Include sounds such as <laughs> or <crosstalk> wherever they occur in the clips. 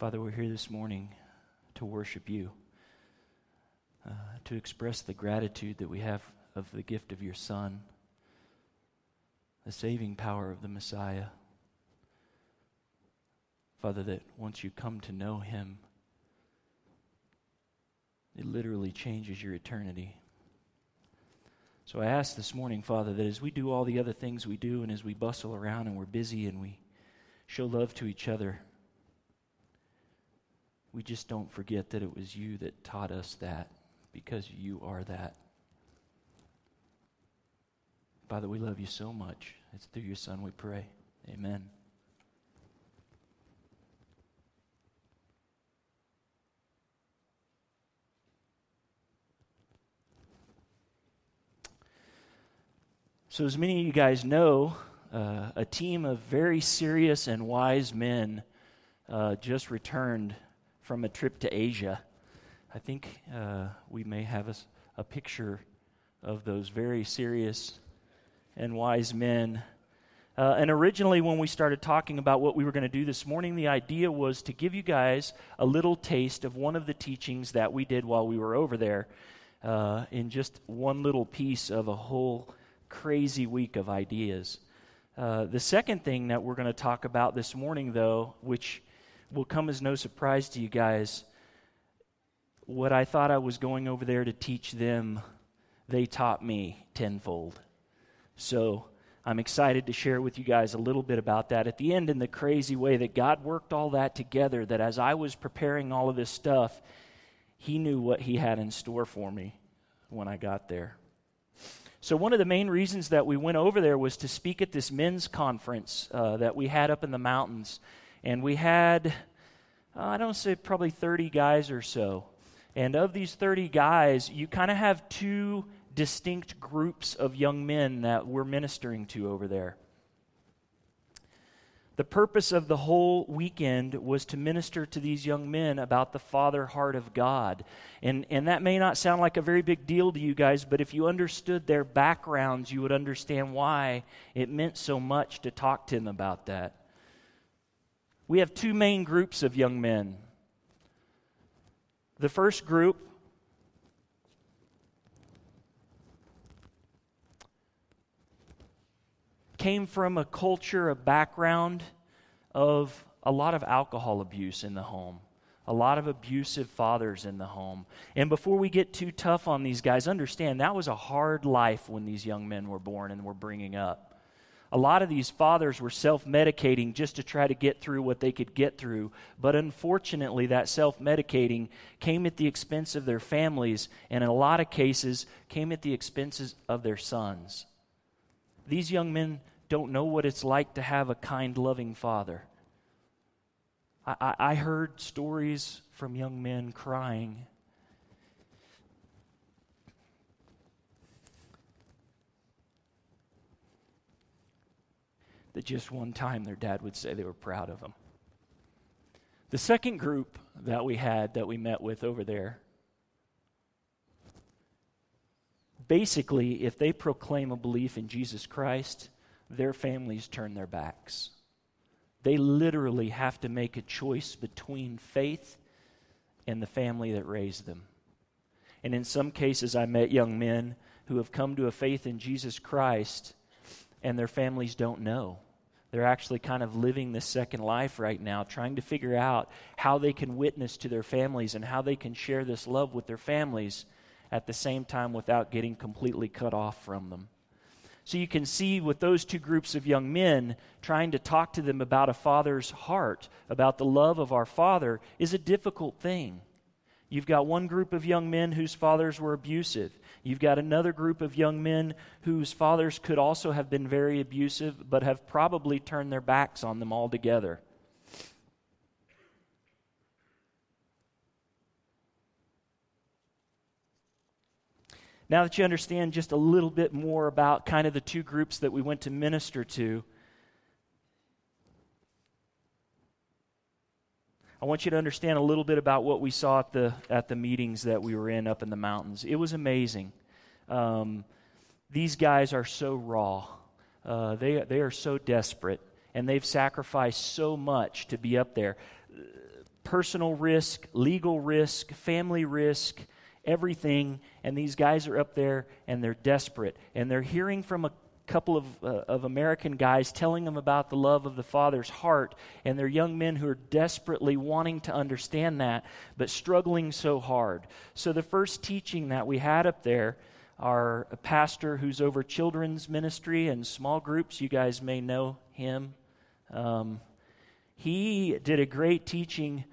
Father, we're here this morning to worship you, uh, to express the gratitude that we have of the gift of your Son, the saving power of the Messiah. Father, that once you come to know him, it literally changes your eternity. So I ask this morning, Father, that as we do all the other things we do and as we bustle around and we're busy and we show love to each other, we just don't forget that it was you that taught us that because you are that. Father, we love you so much. It's through your Son we pray. Amen. So, as many of you guys know, uh, a team of very serious and wise men uh, just returned from a trip to Asia. I think uh, we may have a, a, picture of those very serious and wise men. Uh, and originally, when we started talking about what we were going to do this morning, the idea was to give you guys a little taste of one of the teachings that we did while we were over there uh, in just one little piece of a whole crazy week of ideas. Uh, the second thing that we're going to talk about this morning, though, which will come as no surprise to you guys, what I thought I was going over there to teach them, they taught me tenfold. So I'm excited to share with you guys a little bit about that at the end in the crazy way that God worked all that together, that as I was preparing all of this stuff, He knew what He had in store for me when I got there. So, one of the main reasons that we went over there was to speak at this men's conference uh, that we had up in the mountains. And we had, uh, I don't say probably 30 guys or so. And of these 30 guys, you kind of have two distinct groups of young men that we're ministering to over there. The purpose of the whole weekend was to minister to these young men about the Father heart of God. And, and that may not sound like a very big deal to you guys, but if you understood their backgrounds, you would understand why it meant so much to talk to them about that. We have two main groups of young men. The first group came from a culture, a background of a lot of alcohol abuse in the home, a lot of abusive fathers in the home. And before we get too tough on these guys, understand that was a hard life when these young men were born and were bringing up. A lot of these fathers were self medicating just to try to get through what they could get through. But unfortunately, that self medicating came at the expense of their families, and in a lot of cases, came at the expenses of their sons. These young men don't know what it's like to have a kind, loving father. I, I, I heard stories from young men crying. That just one time their dad would say they were proud of them. The second group that we had that we met with over there basically, if they proclaim a belief in Jesus Christ, their families turn their backs. They literally have to make a choice between faith and the family that raised them. And in some cases, I met young men who have come to a faith in Jesus Christ and their families don't know. They're actually kind of living this second life right now, trying to figure out how they can witness to their families and how they can share this love with their families at the same time without getting completely cut off from them. So you can see with those two groups of young men, trying to talk to them about a father's heart, about the love of our father, is a difficult thing. You've got one group of young men whose fathers were abusive. You've got another group of young men whose fathers could also have been very abusive, but have probably turned their backs on them altogether. Now that you understand just a little bit more about kind of the two groups that we went to minister to, I want you to understand a little bit about what we saw at the, at the meetings that we were in up in the mountains. It was amazing. Um, these guys are so raw, uh, they, they are so desperate, and they've sacrificed so much to be up there personal risk, legal risk, family risk, everything. And these guys are up there and they're desperate. And they're hearing from a couple of, uh, of American guys telling them about the love of the Father's heart. And they're young men who are desperately wanting to understand that, but struggling so hard. So the first teaching that we had up there, our pastor who's over children's ministry and small groups, you guys may know him. Um, he did a great teaching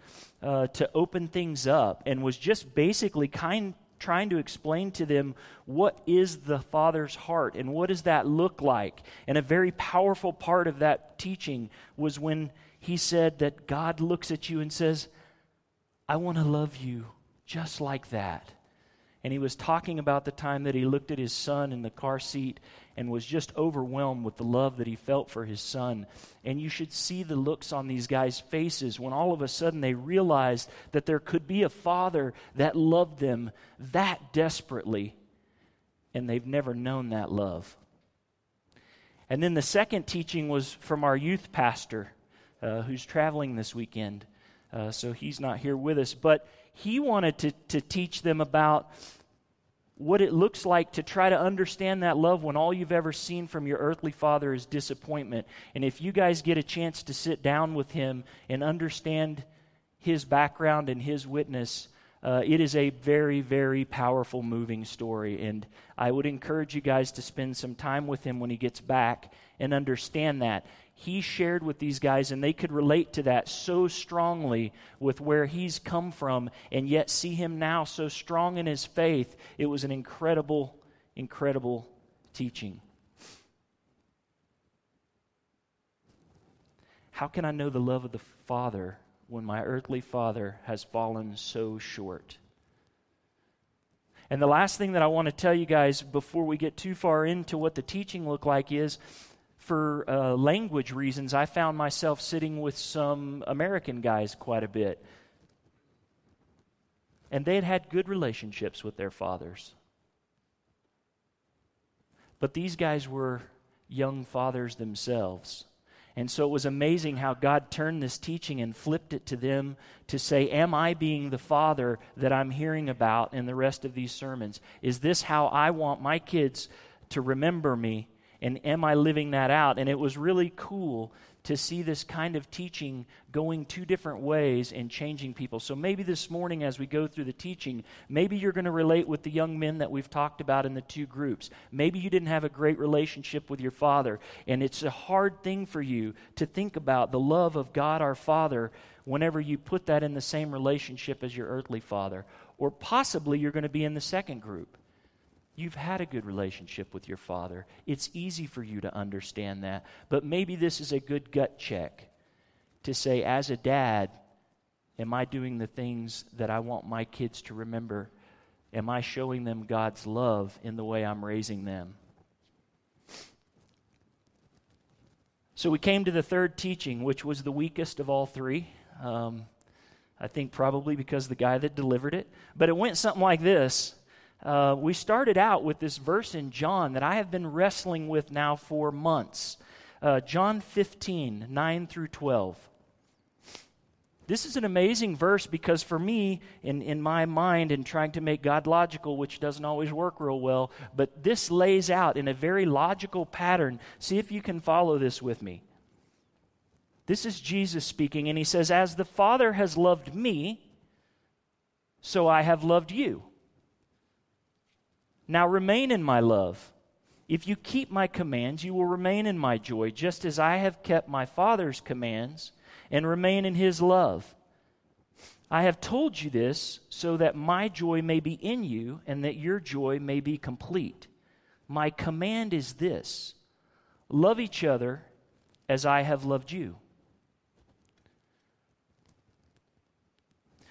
uh, to open things up and was just basically kind trying to explain to them what is the Father's heart and what does that look like. And a very powerful part of that teaching was when he said that God looks at you and says, I want to love you just like that. And he was talking about the time that he looked at his son in the car seat and was just overwhelmed with the love that he felt for his son. And you should see the looks on these guys' faces when all of a sudden they realized that there could be a father that loved them that desperately, and they've never known that love. And then the second teaching was from our youth pastor uh, who's traveling this weekend. Uh, so he's not here with us. But he wanted to, to teach them about what it looks like to try to understand that love when all you've ever seen from your earthly father is disappointment. And if you guys get a chance to sit down with him and understand his background and his witness, uh, it is a very, very powerful, moving story. And I would encourage you guys to spend some time with him when he gets back and understand that he shared with these guys, and they could relate to that so strongly with where he's come from, and yet see him now so strong in his faith. It was an incredible, incredible teaching. How can I know the love of the Father when my earthly father has fallen so short? And the last thing that I want to tell you guys before we get too far into what the teaching looked like is for uh, language reasons, I found myself sitting with some American guys quite a bit. And they had had good relationships with their fathers. But these guys were young fathers themselves. And so it was amazing how God turned this teaching and flipped it to them to say, Am I being the father that I'm hearing about in the rest of these sermons? Is this how I want my kids to remember me? And am I living that out? And it was really cool to see this kind of teaching going two different ways and changing people. So maybe this morning, as we go through the teaching, maybe you're going to relate with the young men that we've talked about in the two groups. Maybe you didn't have a great relationship with your father, and it's a hard thing for you to think about the love of God our Father whenever you put that in the same relationship as your earthly father. Or possibly you're going to be in the second group You've had a good relationship with your father. It's easy for you to understand that. But maybe this is a good gut check to say, as a dad, am I doing the things that I want my kids to remember? Am I showing them God's love in the way I'm raising them? So we came to the third teaching, which was the weakest of all three. Um, I think probably because the guy that delivered it. But it went something like this uh, we started out with this verse in John that I have been wrestling with now for months. Uh, John 15, 9 through 12. This is an amazing verse because for me, in, in my mind, and trying to make God logical, which doesn't always work real well, but this lays out in a very logical pattern. See if you can follow this with me. This is Jesus speaking, and he says, As the Father has loved me, so I have loved you. Now remain in my love. If you keep my commands, you will remain in my joy, just as I have kept my Father's commands and remain in his love. I have told you this so that my joy may be in you and that your joy may be complete. My command is this love each other as I have loved you.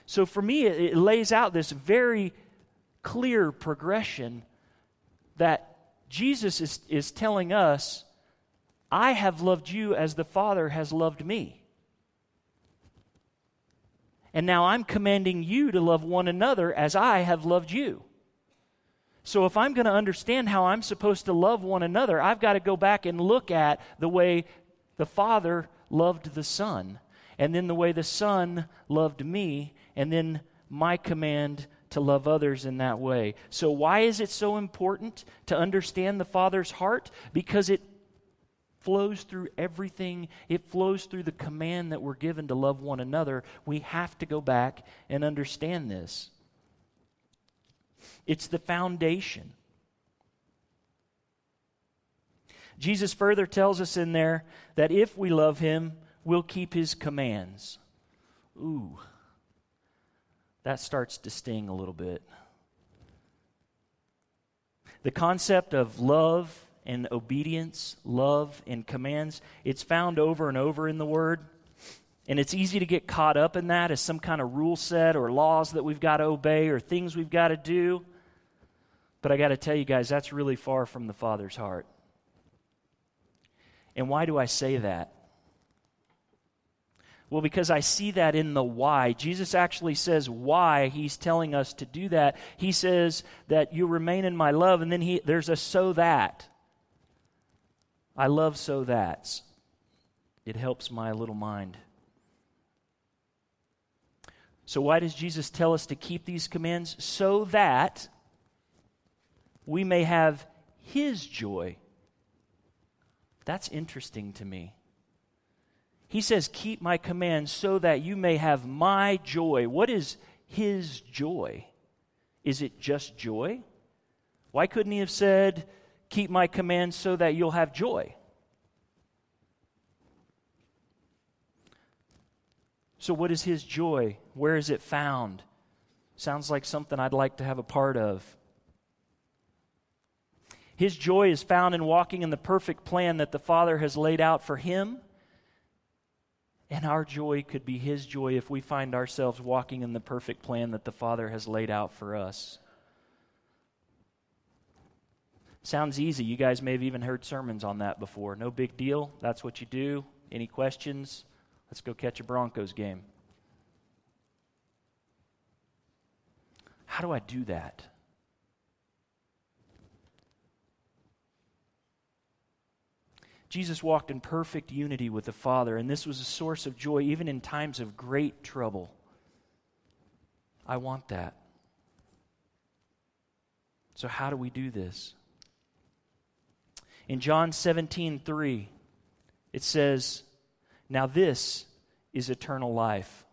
So for me, it, lays out this very clear progression that Jesus is, is telling us, I have loved you as the Father has loved me. And now I'm commanding you to love one another as I have loved you. So if I'm going to understand how I'm supposed to love one another, I've got to go back and look at the way the Father loved the Son and then the way the Son loved me, and then my command to love others in that way. So, why is it so important to understand the Father's heart? Because it flows through everything, it flows through the command that we're given to love one another. We have to go back and understand this. It's the foundation. Jesus further tells us in there that if we love him, we'll keep his commands. Ooh, that starts to sting a little bit. The concept of love and obedience, love and commands, it's found over and over in the Word. And it's easy to get caught up in that as some kind of rule set or laws that we've got to obey or things we've got to do. But I got to tell you guys, that's really far from the Father's heart. And why do I say that? Well, because I see that in the why. Jesus actually says why he's telling us to do that. He says that you remain in my love, and then he, there's a so that. I love so that's. It helps my little mind. So, why does Jesus tell us to keep these commands? So that we may have his joy that's interesting to me. He says, Keep my commands so that you may have my joy. What is his joy? Is it just joy? Why couldn't he have said, Keep my commands so that you'll have joy? So, what is his joy? Where is it found? Sounds like something I'd like to have a part of. His joy is found in walking in the perfect plan that the Father has laid out for him. And our joy could be His joy if we find ourselves walking in the perfect plan that the Father has laid out for us. Sounds easy. You guys may have even heard sermons on that before. No big deal. That's what you do. Any questions? Let's go catch a Broncos game. How do I do that? Jesus walked in perfect unity with the Father, and this was a source of joy even in times of great trouble. I want that. So, how do we do this? In John 17, 3, it says, Now this is eternal life,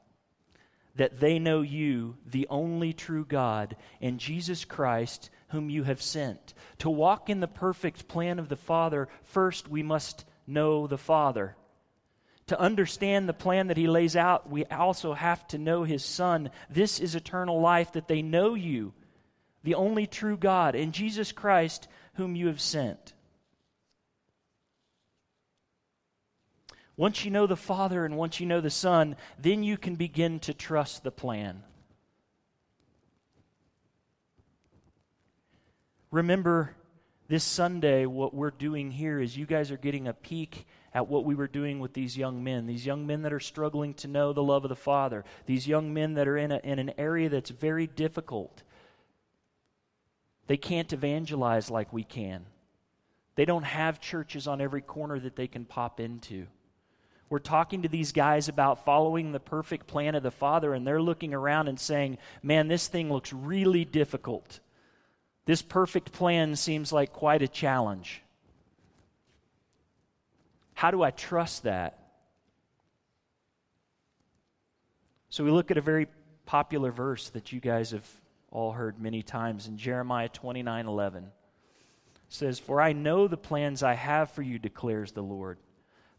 that they know you, the only true God, and Jesus Christ, whom you have sent. To walk in the perfect plan of the Father, first we must know the Father. To understand the plan that He lays out, we also have to know His Son. This is eternal life, that they know you, the only true God, and Jesus Christ, whom you have sent. Once you know the Father and once you know the Son, then you can begin to trust the plan. Remember this Sunday, what we're doing here is you guys are getting a peek at what we were doing with these young men. These young men that are struggling to know the love of the Father. These young men that are in, a, in an area that's very difficult. They can't evangelize like we can. They don't have churches on every corner that they can pop into. We're talking to these guys about following the perfect plan of the Father, and they're looking around and saying, Man, this thing looks really difficult. This perfect plan seems like quite a challenge. How do I trust that? So we look at a very popular verse that you guys have all heard many times in Jeremiah 29 11. It says, For I know the plans I have for you, declares the Lord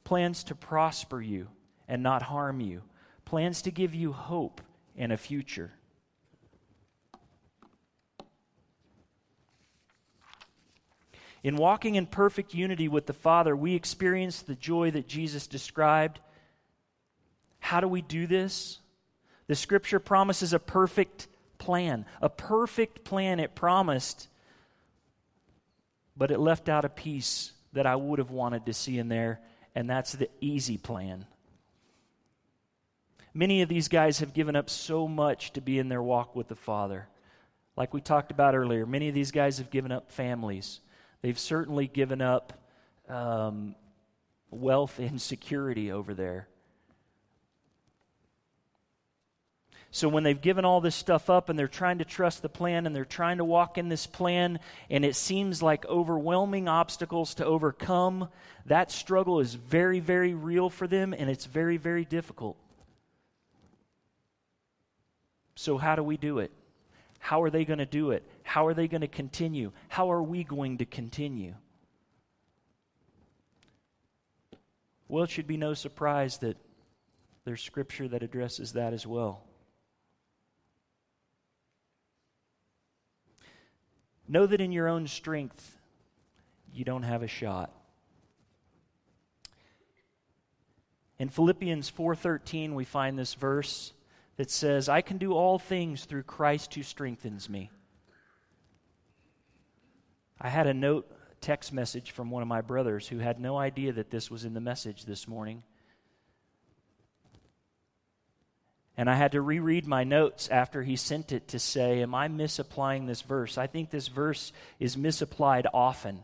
plans to prosper you and not harm you, plans to give you hope and a future. In walking in perfect unity with the Father, we experience the joy that Jesus described. How do we do this? The scripture promises a perfect plan. A perfect plan it promised, but it left out a piece that I would have wanted to see in there, and that's the easy plan. Many of these guys have given up so much to be in their walk with the Father. Like we talked about earlier, many of these guys have given up families. They've certainly given up um, wealth and security over there. So when they've given all this stuff up and they're trying to trust the plan and they're trying to walk in this plan and it seems like overwhelming obstacles to overcome, that struggle is very, very real for them and it's very, very difficult. So, how do we do it? How are they going to do it? How are they going to continue? How are we going to continue? Well, it should be no surprise that there's scripture that addresses that as well. Know that in your own strength, you don't have a shot. In Philippians 4:13 we find this verse that says, "I can do all things through Christ who strengthens me." I had a note text message from one of my brothers who had no idea that this was in the message this morning. And I had to reread my notes after he sent it to say, Am I misapplying this verse? I think this verse is misapplied often.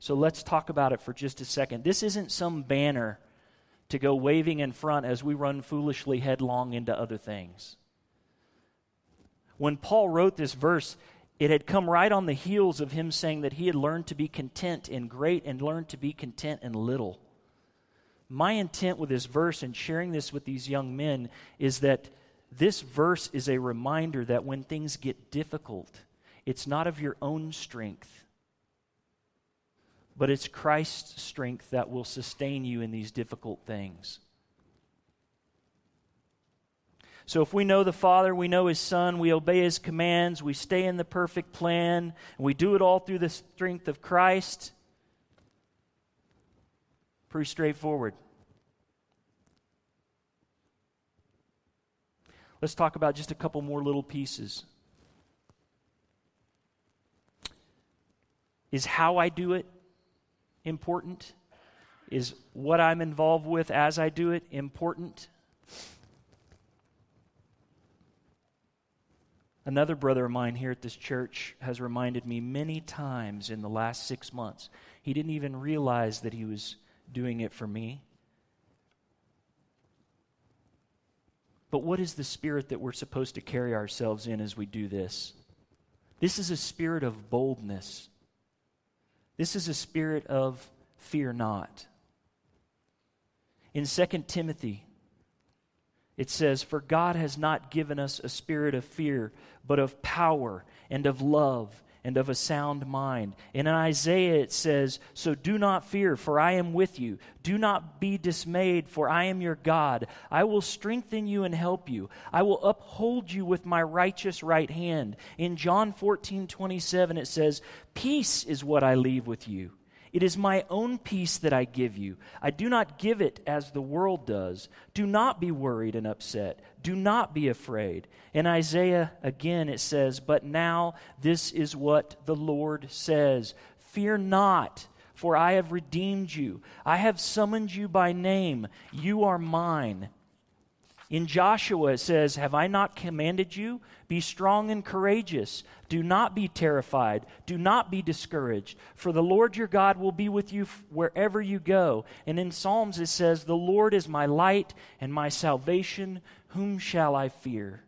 So let's talk about it for just a second. This isn't some banner to go waving in front as we run foolishly headlong into other things. When Paul wrote this verse, it had come right on the heels of him saying that he had learned to be content in great and learned to be content in little my intent with this verse and sharing this with these young men is that this verse is a reminder that when things get difficult, it's not of your own strength, but it's Christ's strength that will sustain you in these difficult things. So, if we know the Father, we know His Son, we obey His commands, we stay in the perfect plan, and we do it all through the strength of Christ, Pretty straightforward. Let's talk about just a couple more little pieces. Is how I do it important? Is what I'm involved with as I do it important? Another brother of mine here at this church has reminded me many times in the last six months. He didn't even realize that he was doing it for me. But what is the spirit that we're supposed to carry ourselves in as we do this? This is a spirit of boldness. This is a spirit of fear not. In 2 Timothy, it says, For God has not given us a spirit of fear, but of power and of love and of a sound mind. And in Isaiah it says, So do not fear, for I am with you. Do not be dismayed, for I am your God. I will strengthen you and help you. I will uphold you with my righteous right hand. In John 14 27 it says, Peace is what I leave with you. It is my own peace that I give you. I do not give it as the world does. Do not be worried and upset. Do not be afraid. In Isaiah, again, it says, But now this is what the Lord says Fear not, for I have redeemed you. I have summoned you by name. You are mine. In Joshua, it says, Have I not commanded you? Be strong and courageous. Do not be terrified. Do not be discouraged. For the Lord your God will be with you wherever you go. And in Psalms, it says, The Lord is my light and my salvation. Whom shall I fear?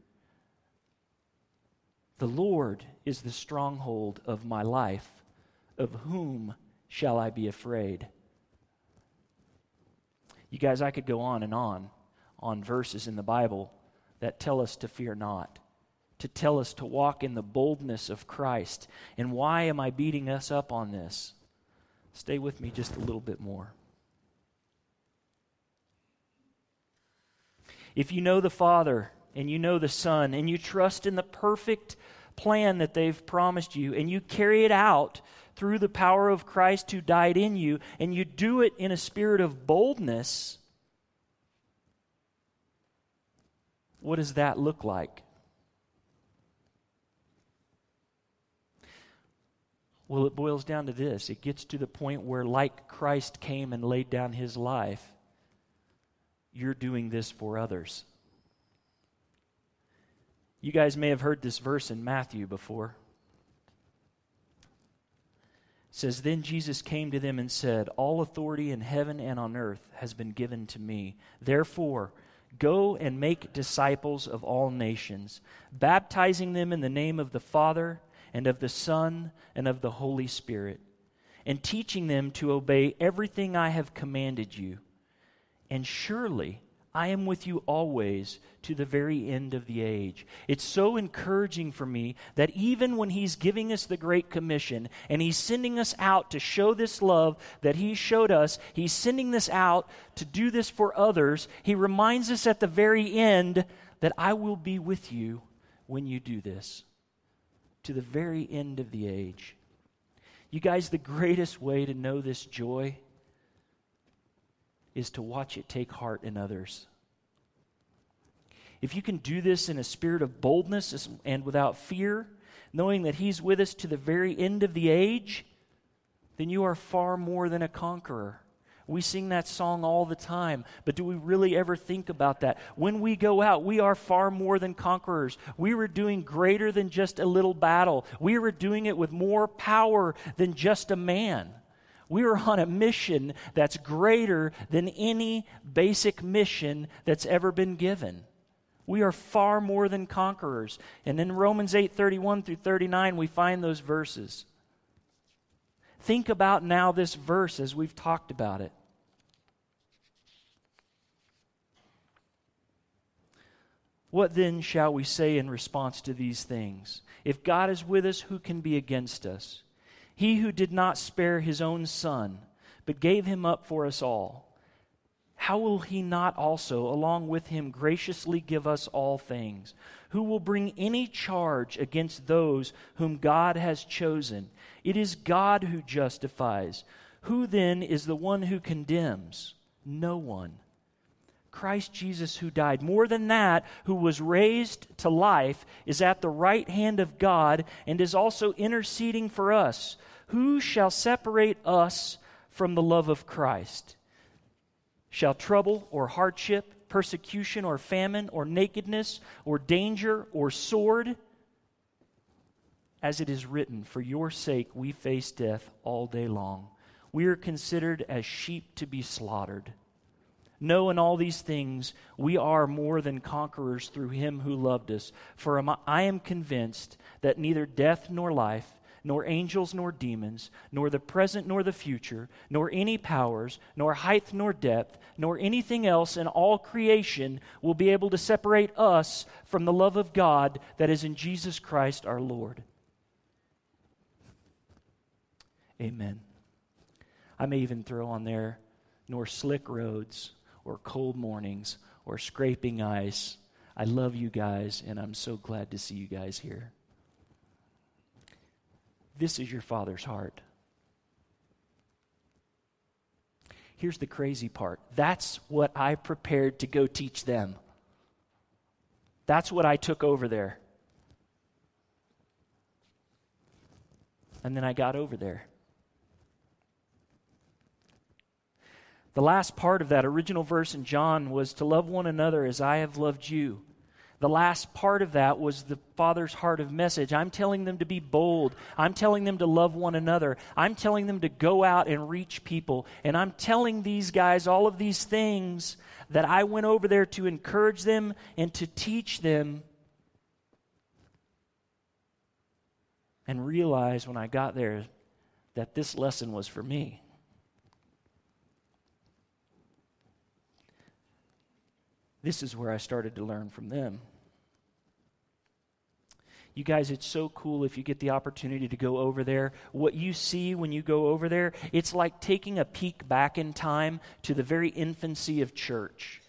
The Lord is the stronghold of my life. Of whom shall I be afraid? You guys, I could go on and on on verses in the Bible that tell us to fear not, to tell us to walk in the boldness of Christ. And why am I beating us up on this? Stay with me just a little bit more. If you know the Father and you know the Son and you trust in the perfect plan that they've promised you and you carry it out through the power of Christ who died in you and you do it in a spirit of boldness, What does that look like? Well, it boils down to this it gets to the point where, like Christ came and laid down his life, you're doing this for others. You guys may have heard this verse in Matthew before. It says, Then Jesus came to them and said, All authority in heaven and on earth has been given to me. Therefore, Go and make disciples of all nations, baptizing them in the name of the Father, and of the Son, and of the Holy Spirit, and teaching them to obey everything I have commanded you. And surely I am with you always to the very end of the age. It's so encouraging for me that even when He's giving us the Great Commission and He's sending us out to show this love that He showed us, He's sending this out to do this for others. He reminds us at the very end that I will be with you when you do this to the very end of the age. You guys, the greatest way to know this joy is to watch it take heart in others. If you can do this in a spirit of boldness and without fear, knowing that He's with us to the very end of the age, then you are far more than a conqueror. We sing that song all the time, but do we really ever think about that? When we go out, we are far more than conquerors. We were doing greater than just a little battle, we were doing it with more power than just a man. We are on a mission that's greater than any basic mission that's ever been given. We are far more than conquerors. And in Romans 8 31 through 39, we find those verses. Think about now this verse as we've talked about it. What then shall we say in response to these things? If God is with us, who can be against us? He who did not spare his own son, but gave him up for us all, how will he not also, along with him, graciously give us all things? Who will bring any charge against those whom God has chosen? It is God who justifies. Who then is the one who condemns? No one. Christ Jesus, who died. More than that, who was raised to life, is at the right hand of God and is also interceding for us. Who shall separate us from the love of Christ? Shall trouble or hardship, persecution or famine or nakedness or danger or sword? As it is written, For your sake we face death all day long. We are considered as sheep to be slaughtered. No, in all these things, we are more than conquerors through him who loved us. For I am convinced that neither death nor life, nor angels nor demons, nor the present nor the future, nor any powers, nor height nor depth, nor anything else in all creation will be able to separate us from the love of God that is in Jesus Christ our Lord. Amen. I may even throw on there, nor slick roads, or cold mornings, or scraping ice. I love you guys, and I'm so glad to see you guys here. This is your Father's heart. Here's the crazy part that's what I prepared to go teach them. That's what I took over there. And then I got over there. The last part of that original verse in John was to love one another as I have loved you. The last part of that was the Father's heart of message. I'm telling them to be bold. I'm telling them to love one another. I'm telling them to go out and reach people. And I'm telling these guys all of these things that I went over there to encourage them and to teach them. And realize when I got there that this lesson was for me. This is where I started to learn from them. You guys, it's so cool if you get the opportunity to go over there. What you see when you go over there, it's like taking a peek back in time to the very infancy of church.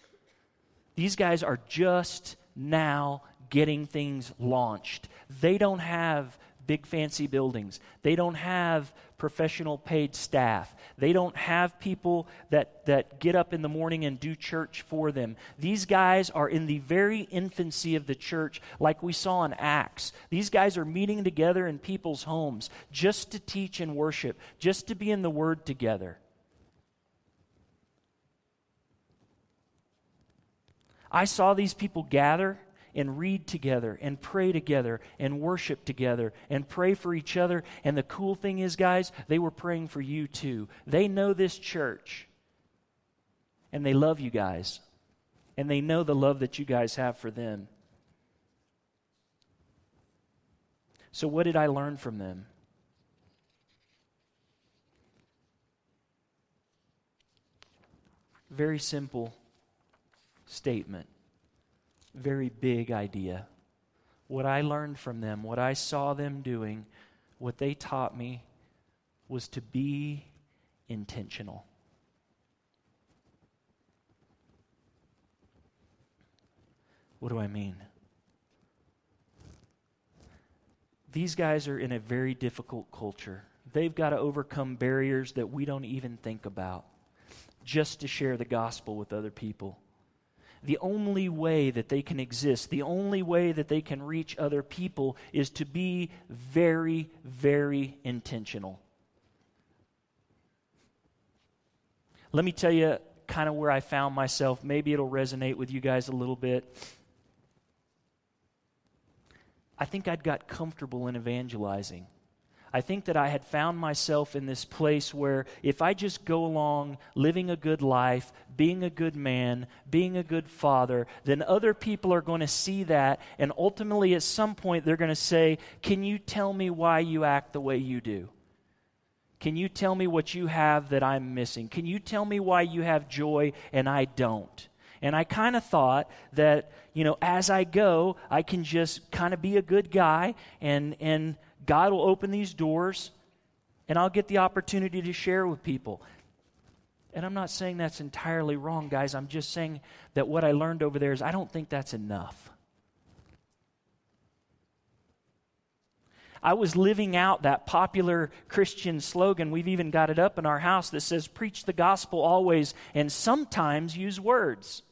These guys are just now getting things launched. They don't have big fancy buildings. They don't have professional paid staff. They don't have people that, that get up in the morning and do church for them. These guys are in the very infancy of the church, like we saw in Acts. These guys are meeting together in people's homes just to teach and worship, just to be in the Word together. I saw these people gather and read together and pray together and worship together and pray for each other. And the cool thing is, guys, they were praying for you too. They know this church and they love you guys. and they know the love that you guys have for them. So, what did I learn from them? Very simple statement, very big idea. What I learned from them, what I saw them doing, what they taught me was to be intentional. What do I mean? These guys are in a very difficult culture. They've got to overcome barriers that we don't even think about just to share the gospel with other people. The only way that they can exist, the only way that they can reach other people is to be very, very intentional. Let me tell you kind of where I found myself. Maybe it'll resonate with you guys a little bit. I think I'd got comfortable in evangelizing. I think that I had found myself in this place where if I just go along living a good life, being a good man, being a good father, then other people are going to see that. And ultimately, at some point, they're going to say, Can you tell me why you act the way you do? Can you tell me what you have that I'm missing? Can you tell me why you have joy and I don't? And I kind of thought that, you know, as I go, I can just kind of be a good guy and, and God will open these doors and I'll get the opportunity to share with people. And I'm not saying that's entirely wrong, guys. I'm just saying that what I learned over there is I don't think that's enough. I was living out that popular Christian slogan. We've even got it up in our house that says, Preach the gospel always, and sometimes use words.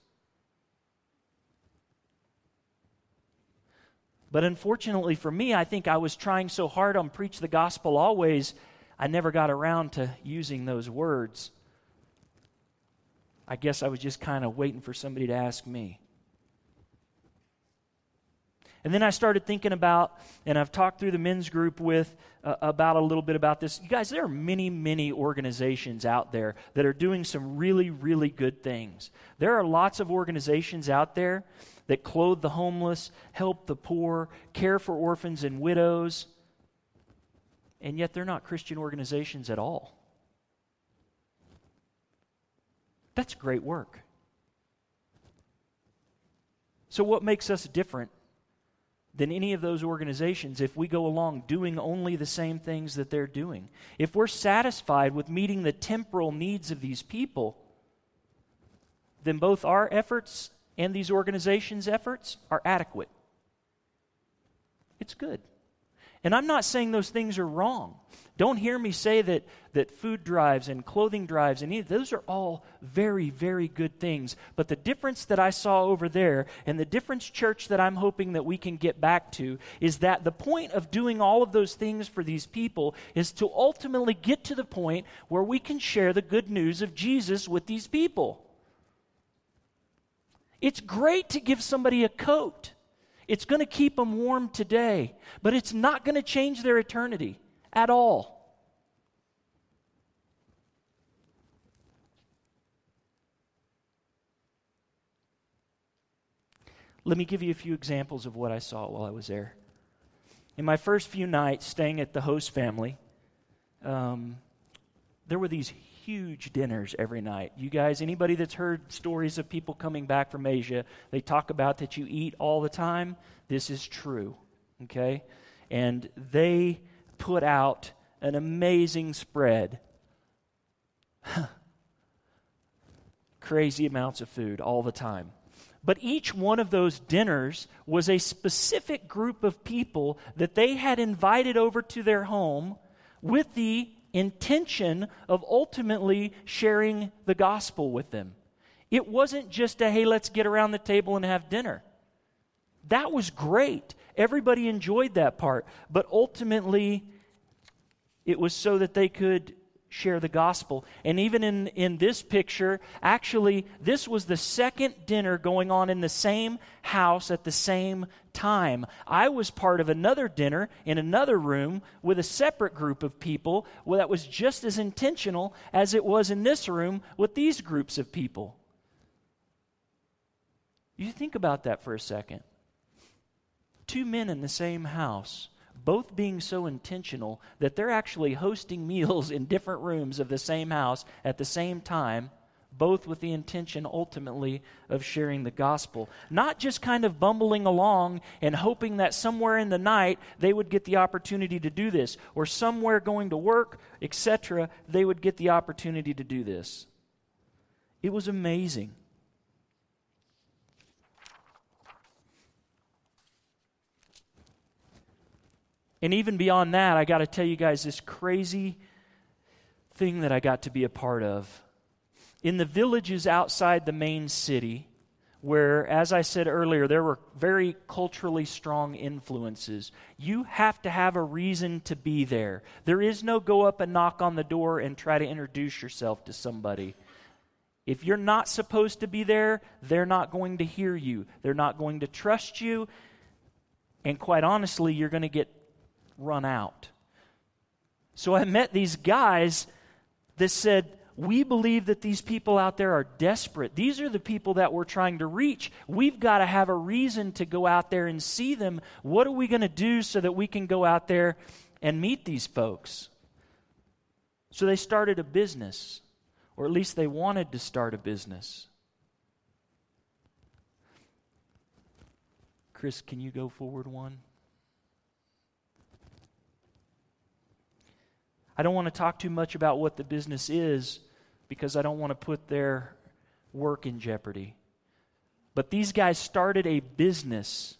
But unfortunately for me, I think I was trying so hard on preach the gospel always, I never got around to using those words. I guess I was just kind of waiting for somebody to ask me. And then I started thinking about, and I've talked through the men's group with uh, about a little bit about this. You guys, there are many, many organizations out there that are doing some really, really good things. There are lots of organizations out there that clothe the homeless, help the poor, care for orphans and widows, and yet they're not Christian organizations at all. That's great work. So, what makes us different than any of those organizations if we go along doing only the same things that they're doing? If we're satisfied with meeting the temporal needs of these people, then both our efforts and these organizations' efforts are adequate. It's good. And I'm not saying those things are wrong. Don't hear me say that, that food drives and clothing drives and those are all very, very good things. But the difference that I saw over there and the difference, church, that I'm hoping that we can get back to is that the point of doing all of those things for these people is to ultimately get to the point where we can share the good news of Jesus with these people. It's great to give somebody a coat. It's going to keep them warm today, but it's not going to change their eternity at all. Let me give you a few examples of what I saw while I was there. In my first few nights staying at the host family, um, there were these huge dinners every night. You guys, anybody that's heard stories of people coming back from Asia, they talk about that you eat all the time. This is true, okay? And they put out an amazing spread. <laughs> Crazy amounts of food all the time. But each one of those dinners was a specific group of people that they had invited over to their home with the intention of ultimately sharing the gospel with them. It wasn't just a, hey, let's get around the table and have dinner. That was great. Everybody enjoyed that part. But ultimately, it was so that they could share the gospel. And even in, in this picture, actually, this was the second dinner going on in the same house at the same time. I was part of another dinner in another room with a separate group of people well, that was just as intentional as it was in this room with these groups of people. You think about that for a second. Two men in the same house, both being so intentional that they're actually hosting <laughs> meals in different rooms of the same house at the same time both with the intention ultimately of sharing the gospel. Not just kind of bumbling along and hoping that somewhere in the night they would get the opportunity to do this, or somewhere going to work, etc., they would get the opportunity to do this. It was amazing. And even beyond that, I got to tell you guys this crazy thing that I got to be a part of in the villages outside the main city, where, as I said earlier, there were very culturally strong influences, you have to have a reason to be there. There is no go up and knock on the door and try to introduce yourself to somebody. If you're not supposed to be there, they're not going to hear you. They're not going to trust you. And quite honestly, you're going to get run out. So I met these guys that said, we believe that these people out there are desperate. These are the people that we're trying to reach. We've got to have a reason to go out there and see them. What are we going to do so that we can go out there and meet these folks? So they started a business, or at least they wanted to start a business. Chris, can you go forward one? I don't want to talk too much about what the business is because I don't want to put their work in jeopardy. But these guys started a business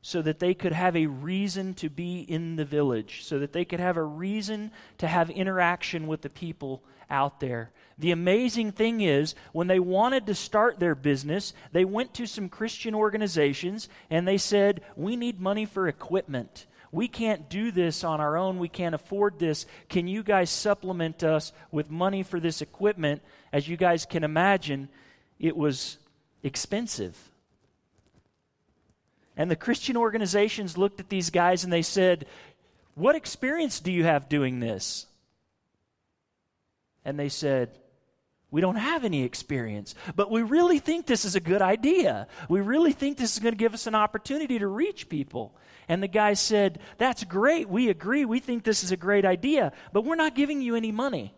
so that they could have a reason to be in the village, so that they could have a reason to have interaction with the people out there. The amazing thing is, when they wanted to start their business, they went to some Christian organizations and they said, We need money for equipment. We can't do this on our own. We can't afford this. Can you guys supplement us with money for this equipment? As you guys can imagine, it was expensive. And the Christian organizations looked at these guys and they said, What experience do you have doing this? And they said, we don't have any experience, but we really think this is a good idea. We really think this is going to give us an opportunity to reach people. And the guy said, That's great. We agree. We think this is a great idea, but we're not giving you any money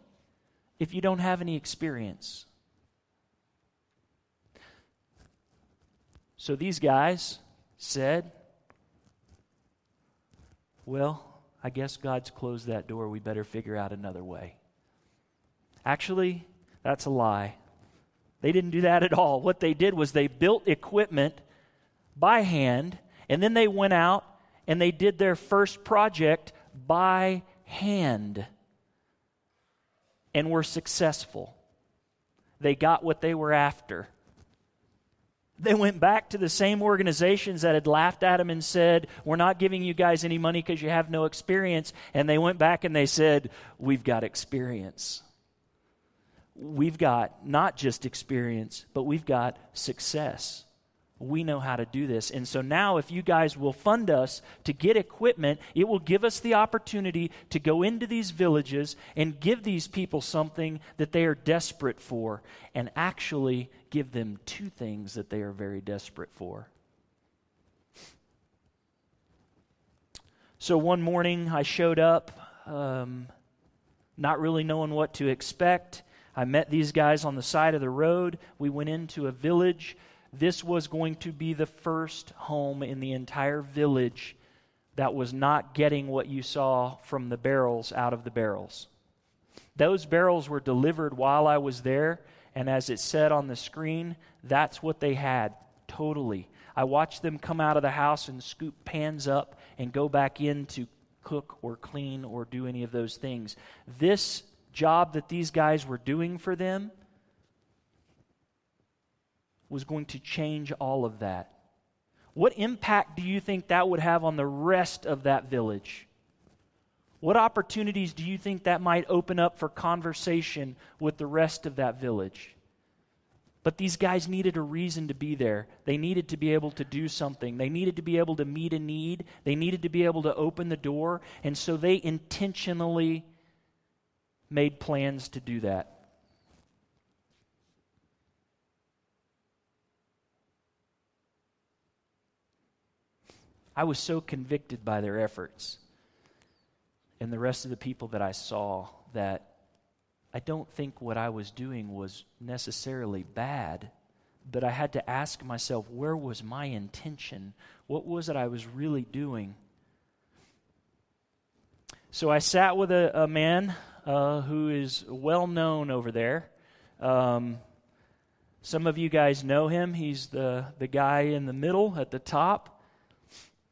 if you don't have any experience. So these guys said, Well, I guess God's closed that door. We better figure out another way. Actually, that's a lie. They didn't do that at all. What they did was they built equipment by hand, and then they went out and they did their first project by hand and were successful. They got what they were after. They went back to the same organizations that had laughed at them and said, We're not giving you guys any money because you have no experience. And they went back and they said, We've got experience we've got not just experience, but we've got success. We know how to do this. And so now, if you guys will fund us to get equipment, it will give us the opportunity to go into these villages and give these people something that they are desperate for, and actually give them two things that they are very desperate for. So one morning, I showed up, um, not really knowing what to expect I met these guys on the side of the road. We went into a village. This was going to be the first home in the entire village that was not getting what you saw from the barrels out of the barrels. Those barrels were delivered while I was there, and as it said on the screen, that's what they had totally. I watched them come out of the house and scoop pans up and go back in to cook or clean or do any of those things. This job that these guys were doing for them was going to change all of that. What impact do you think that would have on the rest of that village? What opportunities do you think that might open up for conversation with the rest of that village? But these guys needed a reason to be there. They needed to be able to do something. They needed to be able to meet a need. They needed to be able to open the door. And so they intentionally made plans to do that. I was so convicted by their efforts and the rest of the people that I saw that I don't think what I was doing was necessarily bad, but I had to ask myself, where was my intention? What was it I was really doing? So I sat with a, a man uh, who is well known over there. Um, some of you guys know him. He's the, the guy in the middle at the top.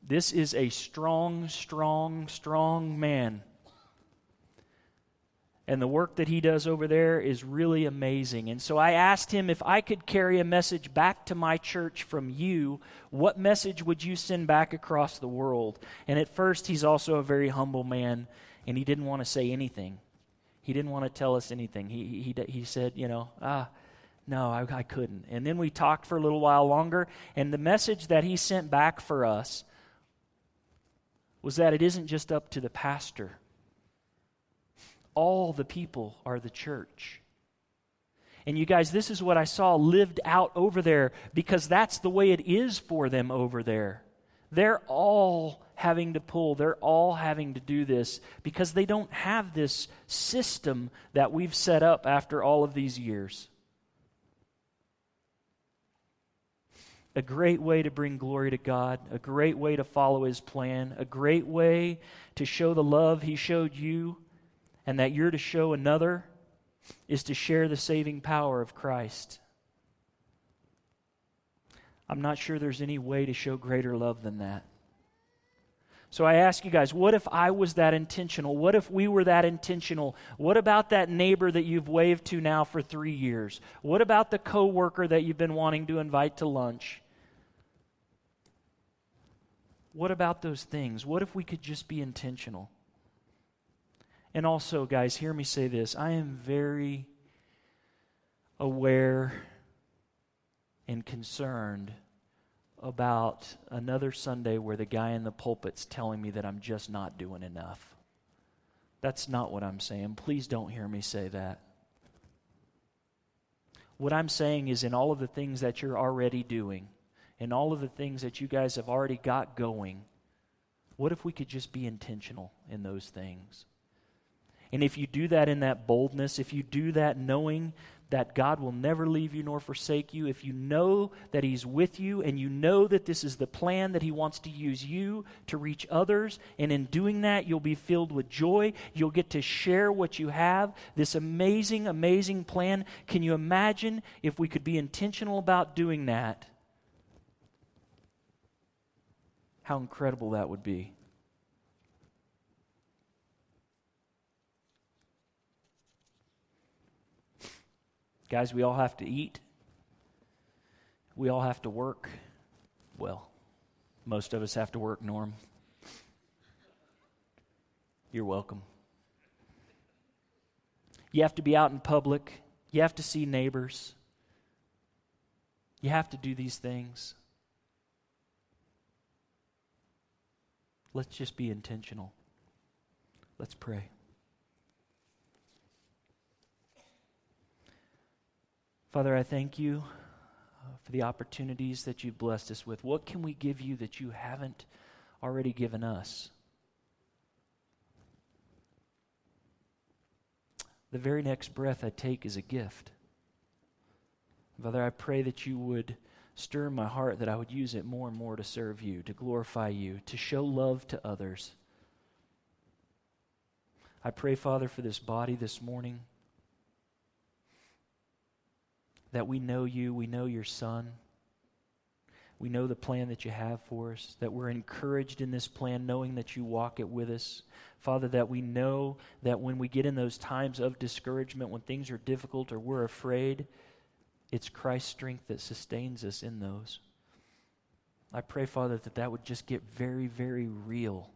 This is a strong, strong, strong man. And the work that he does over there is really amazing. And so I asked him if I could carry a message back to my church from you, what message would you send back across the world? And at first, he's also a very humble man, and he didn't want to say anything. He didn't want to tell us anything. He, he, he said, you know, ah, no, I, I couldn't. And then we talked for a little while longer, and the message that he sent back for us was that it isn't just up to the pastor all the people are the church. And you guys, this is what I saw lived out over there because that's the way it is for them over there. They're all having to pull, they're all having to do this because they don't have this system that we've set up after all of these years. A great way to bring glory to God, a great way to follow His plan, a great way to show the love He showed you and that you're to show another is to share the saving power of Christ. I'm not sure there's any way to show greater love than that. So I ask you guys, what if I was that intentional? What if we were that intentional? What about that neighbor that you've waved to now for three years? What about the coworker that you've been wanting to invite to lunch? What about those things? What if we could just be intentional? And also, guys, hear me say this. I am very aware and concerned about another Sunday where the guy in the pulpit's telling me that I'm just not doing enough. That's not what I'm saying. Please don't hear me say that. What I'm saying is, in all of the things that you're already doing, in all of the things that you guys have already got going, what if we could just be intentional in those things? And if you do that in that boldness, if you do that knowing that God will never leave you nor forsake you, if you know that He's with you and you know that this is the plan that He wants to use you to reach others, and in doing that, you'll be filled with joy. You'll get to share what you have, this amazing, amazing plan. Can you imagine if we could be intentional about doing that? How incredible that would be. Guys, we all have to eat. We all have to work. Well, most of us have to work, Norm. You're welcome. You have to be out in public. You have to see neighbors. You have to do these things. Let's just be intentional. Let's pray. Father, I thank you uh, for the opportunities that you've blessed us with. What can we give you that you haven't already given us? The very next breath I take is a gift. Father, I pray that you would stir in my heart that I would use it more and more to serve you, to glorify you, to show love to others. I pray, Father, for this body this morning that we know you, we know your Son. We know the plan that you have for us, that we're encouraged in this plan, knowing that you walk it with us. Father, that we know that when we get in those times of discouragement, when things are difficult or we're afraid, it's Christ's strength that sustains us in those. I pray, Father, that that would just get very, very real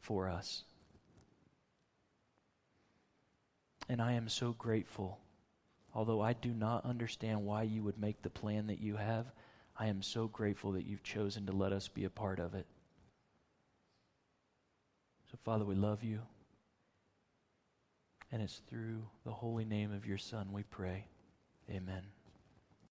for us. And I am so grateful Although I do not understand why you would make the plan that you have, I am so grateful that you've chosen to let us be a part of it. So, Father, we love you. And it's through the holy name of your Son we pray. Amen.